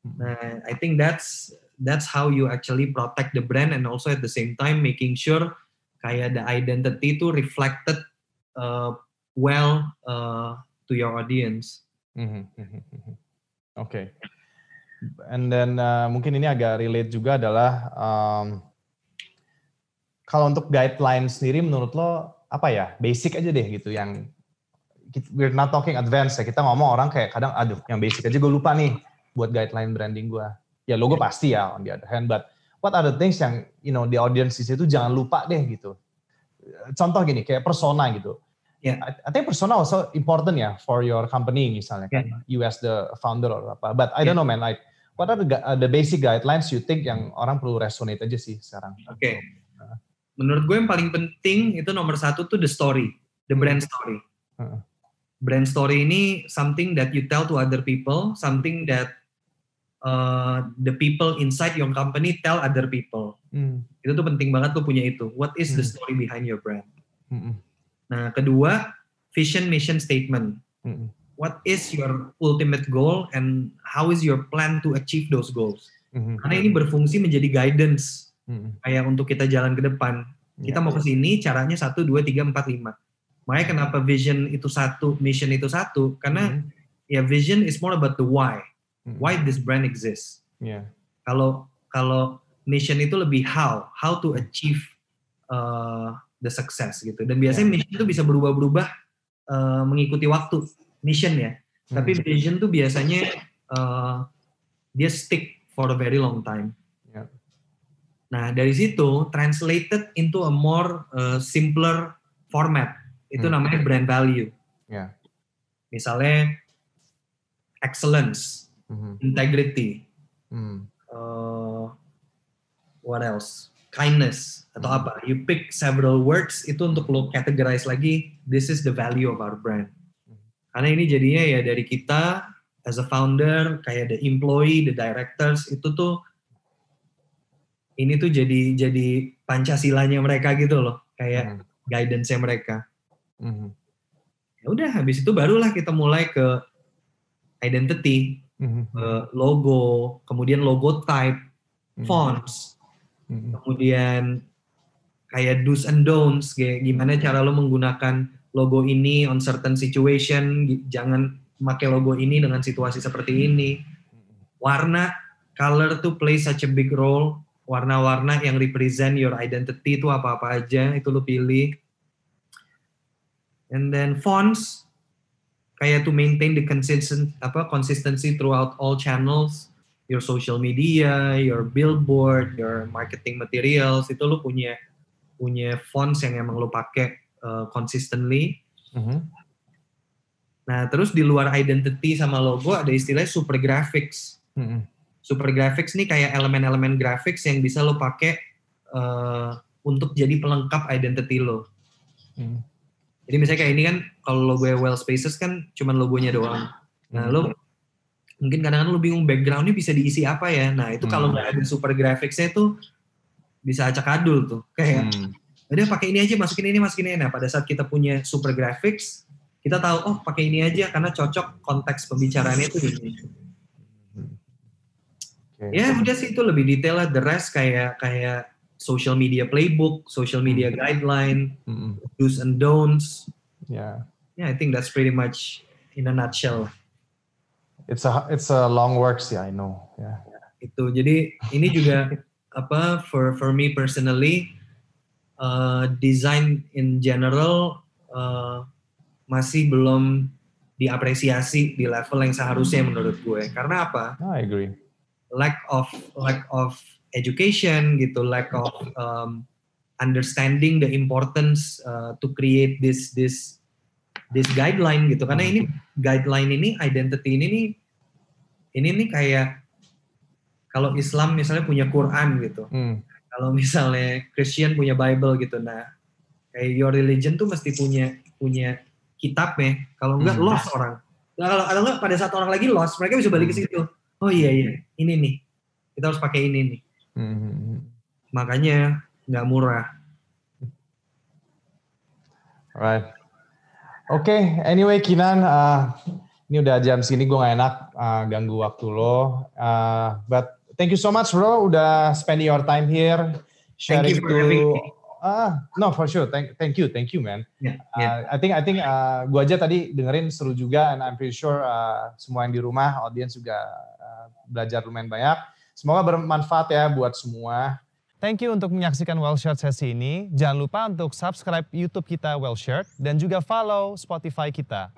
Nah, I think that's that's how you actually protect the brand and also at the same time making sure kayak the identity itu reflected uh, well uh, to your audience. Mm-hmm, mm-hmm. Oke. Okay. And then uh, mungkin ini agak relate juga adalah um, kalau untuk guideline sendiri menurut lo apa ya basic aja deh gitu yang we're not talking advance ya kita ngomong orang kayak kadang aduh yang basic aja gue lupa nih buat guideline branding gue ya logo pasti ya on the other hand but what are the things yang you know the audience itu jangan lupa deh gitu contoh gini kayak persona gitu Yeah. I, I think persona also important ya for your company misalnya kan yeah. you as the founder or apa. But I yeah. don't know man like what are the uh, the basic guidelines you think yang orang perlu resonate aja sih sekarang? Oke. Okay. Menurut gue yang paling penting itu nomor satu tuh the story, the brand story. Uh. Brand story ini something that you tell to other people, something that uh, the people inside your company tell other people. Hmm. Itu tuh penting banget tuh punya itu. What is hmm. the story behind your brand? Hmm. Nah, kedua, vision mission statement. What is your ultimate goal and how is your plan to achieve those goals? Mm-hmm. Karena ini berfungsi menjadi guidance mm-hmm. kayak untuk kita jalan ke depan. Kita yeah. mau ke sini, caranya satu, dua, tiga, empat, lima. Makanya kenapa vision itu satu, mission itu satu? Karena mm-hmm. ya vision is more about the why. Mm-hmm. Why this brand exists. Yeah. Kalau kalau mission itu lebih how, how to achieve uh, the success gitu. Dan biasanya yeah. mission itu bisa berubah-berubah uh, mengikuti waktu mission ya. Hmm. Tapi vision tuh biasanya uh, dia stick for a very long time. Yeah. Nah dari situ translated into a more uh, simpler format itu hmm. namanya brand value. Yeah. Misalnya excellence, hmm. integrity, hmm. Uh, what else? kindness atau apa. You pick several words itu untuk lo categorize lagi. This is the value of our brand. Karena ini jadinya ya dari kita as a founder, kayak the employee, the directors itu tuh ini tuh jadi jadi pancasilanya mereka gitu loh, kayak hmm. guidance-nya mereka. Hmm. Ya udah, habis itu barulah kita mulai ke identity, hmm. logo, kemudian logo type, hmm. fonts, hmm. kemudian kayak do's and don'ts kayak gimana cara lo menggunakan logo ini on certain situation jangan pakai logo ini dengan situasi seperti ini. Warna color tuh play such a big role. Warna-warna yang represent your identity itu apa-apa aja itu lo pilih. And then fonts kayak to maintain the consistent apa consistency throughout all channels. Your social media, your billboard, your marketing materials itu lu punya punya fonts yang emang lu pakai uh, consistently. Mm-hmm. Nah, terus di luar identity sama logo ada istilah super graphics. Mm-hmm. Super graphics nih kayak elemen-elemen graphics yang bisa lo pakai uh, untuk jadi pelengkap identity lo. Mm. Jadi misalnya kayak ini kan kalau logo Well Spaces kan cuman logonya doang. Nah, mm. lo mungkin kadang-kadang lu bingung backgroundnya bisa diisi apa ya nah itu kalau nggak ada super graphicsnya itu bisa acak adul tuh kayak hmm. udah pakai ini aja masukin ini masukin ini nah pada saat kita punya super graphics kita tahu oh pakai ini aja karena cocok konteks pembicaraannya itu ini okay. ya udah sih itu lebih detail lah the rest kayak kayak social media playbook social media hmm. guideline hmm. do's and don'ts yeah yeah I think that's pretty much in a nutshell it's a it's a long work sih I know ya yeah. itu jadi ini juga apa for for me personally uh, design in general uh, masih belum diapresiasi di level yang seharusnya menurut gue. Karena apa? Oh, I agree. Lack of lack of education gitu lack of um, understanding the importance uh, to create this this this guideline gitu. Karena ini guideline ini identity ini nih ini nih kayak kalau Islam misalnya punya Quran gitu. Hmm. Kalau misalnya Christian punya Bible gitu. Nah, kayak your religion tuh mesti punya punya kitab ya. Kalau enggak hmm. lost orang. Nah, kalau kalau enggak pada saat orang lagi lost, mereka bisa balik ke hmm. situ. Oh iya iya, ini nih. Kita harus pakai ini nih. Hmm. Makanya nggak murah. Right. Oke, okay. anyway Kinan, uh, ini udah jam sini gue gak enak uh, ganggu waktu lo. Uh, but thank you so much bro, udah spend your time here sharing thank you for to. Having me. Ah, no for sure. Thank, thank you, thank you, man. Yeah, yeah. Uh, I think, I think uh, gue aja tadi dengerin seru juga, and I'm pretty sure uh, semua yang di rumah, audience juga uh, belajar lumayan banyak. Semoga bermanfaat ya buat semua. Thank you untuk menyaksikan Well Shared sesi ini. Jangan lupa untuk subscribe YouTube kita Well Shared dan juga follow Spotify kita.